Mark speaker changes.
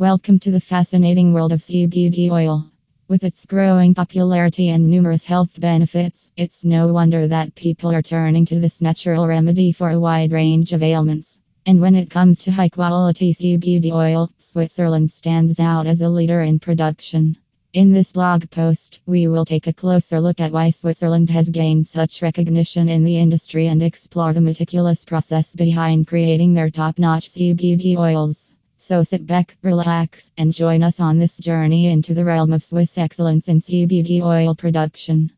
Speaker 1: Welcome to the fascinating world of CBD oil. With its growing popularity and numerous health benefits, it's no wonder that people are turning to this natural remedy for a wide range of ailments. And when it comes to high quality CBD oil, Switzerland stands out as a leader in production. In this blog post, we will take a closer look at why Switzerland has gained such recognition in the industry and explore the meticulous process behind creating their top notch CBD oils. So sit back, relax, and join us on this journey into the realm of Swiss excellence in CBD oil production.